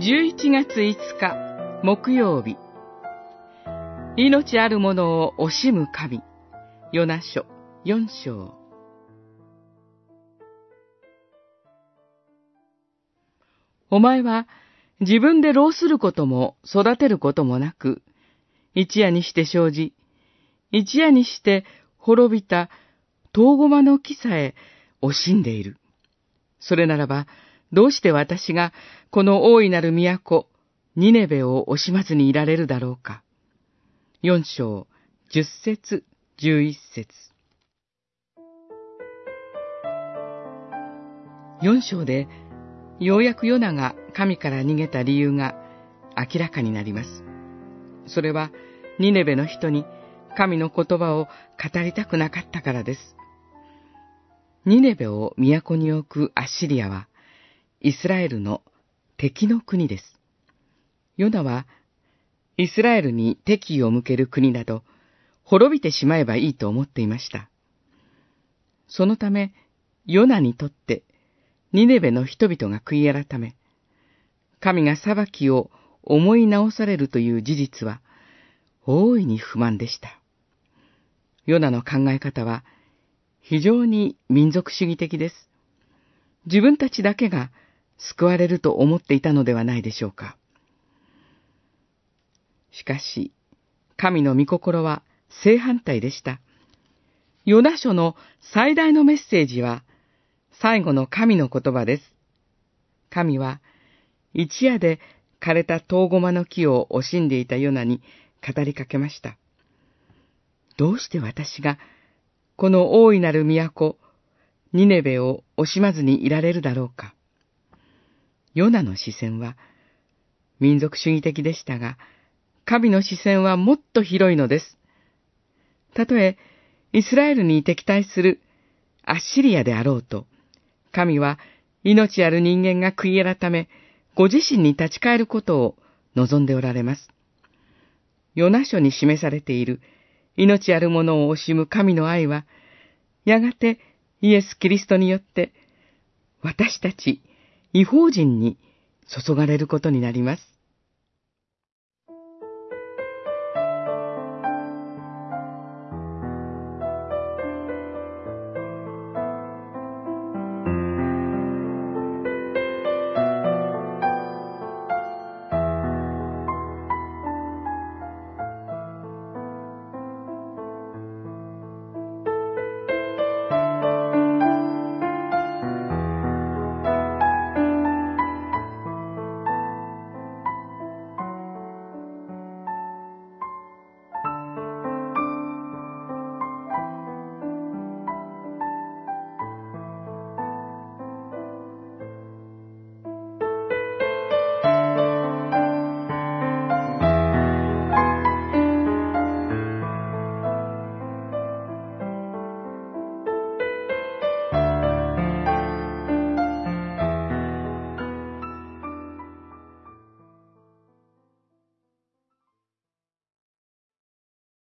11月5日木曜日。命あるものを惜しむ神。ヨナ書4章。お前は自分で老することも育てることもなく、一夜にして生じ、一夜にして滅びた遠駒の木さえ惜しんでいる。それならば、どうして私がこの大いなる都、ニネベを惜しまずにいられるだろうか。四章、十節、十一節。四章で、ようやくヨナが神から逃げた理由が明らかになります。それは、ニネベの人に神の言葉を語りたくなかったからです。ニネベを都に置くアッシリアは、イスラエルの敵の国です。ヨナは、イスラエルに敵意を向ける国など、滅びてしまえばいいと思っていました。そのため、ヨナにとって、ニネベの人々が悔い改め、神が裁きを思い直されるという事実は、大いに不満でした。ヨナの考え方は、非常に民族主義的です。自分たちだけが救われると思っていたのではないでしょうか。しかし、神の御心は正反対でした。ヨナ書の最大のメッセージは、最後の神の言葉です。神は、一夜で枯れた遠駒の木を惜しんでいたヨナに語りかけました。どうして私が、この大いなる都、ニネベを惜しまずにいられるだろうか。ヨナの視線は民族主義的でしたが、神の視線はもっと広いのです。たとえ、イスラエルに敵対するアッシリアであろうと、神は命ある人間が悔い改め、ご自身に立ち返ることを望んでおられます。ヨナ書に示されている命あるものを惜しむ神の愛は、やがてイエス・キリストによって、私たち違法人に注がれることになります。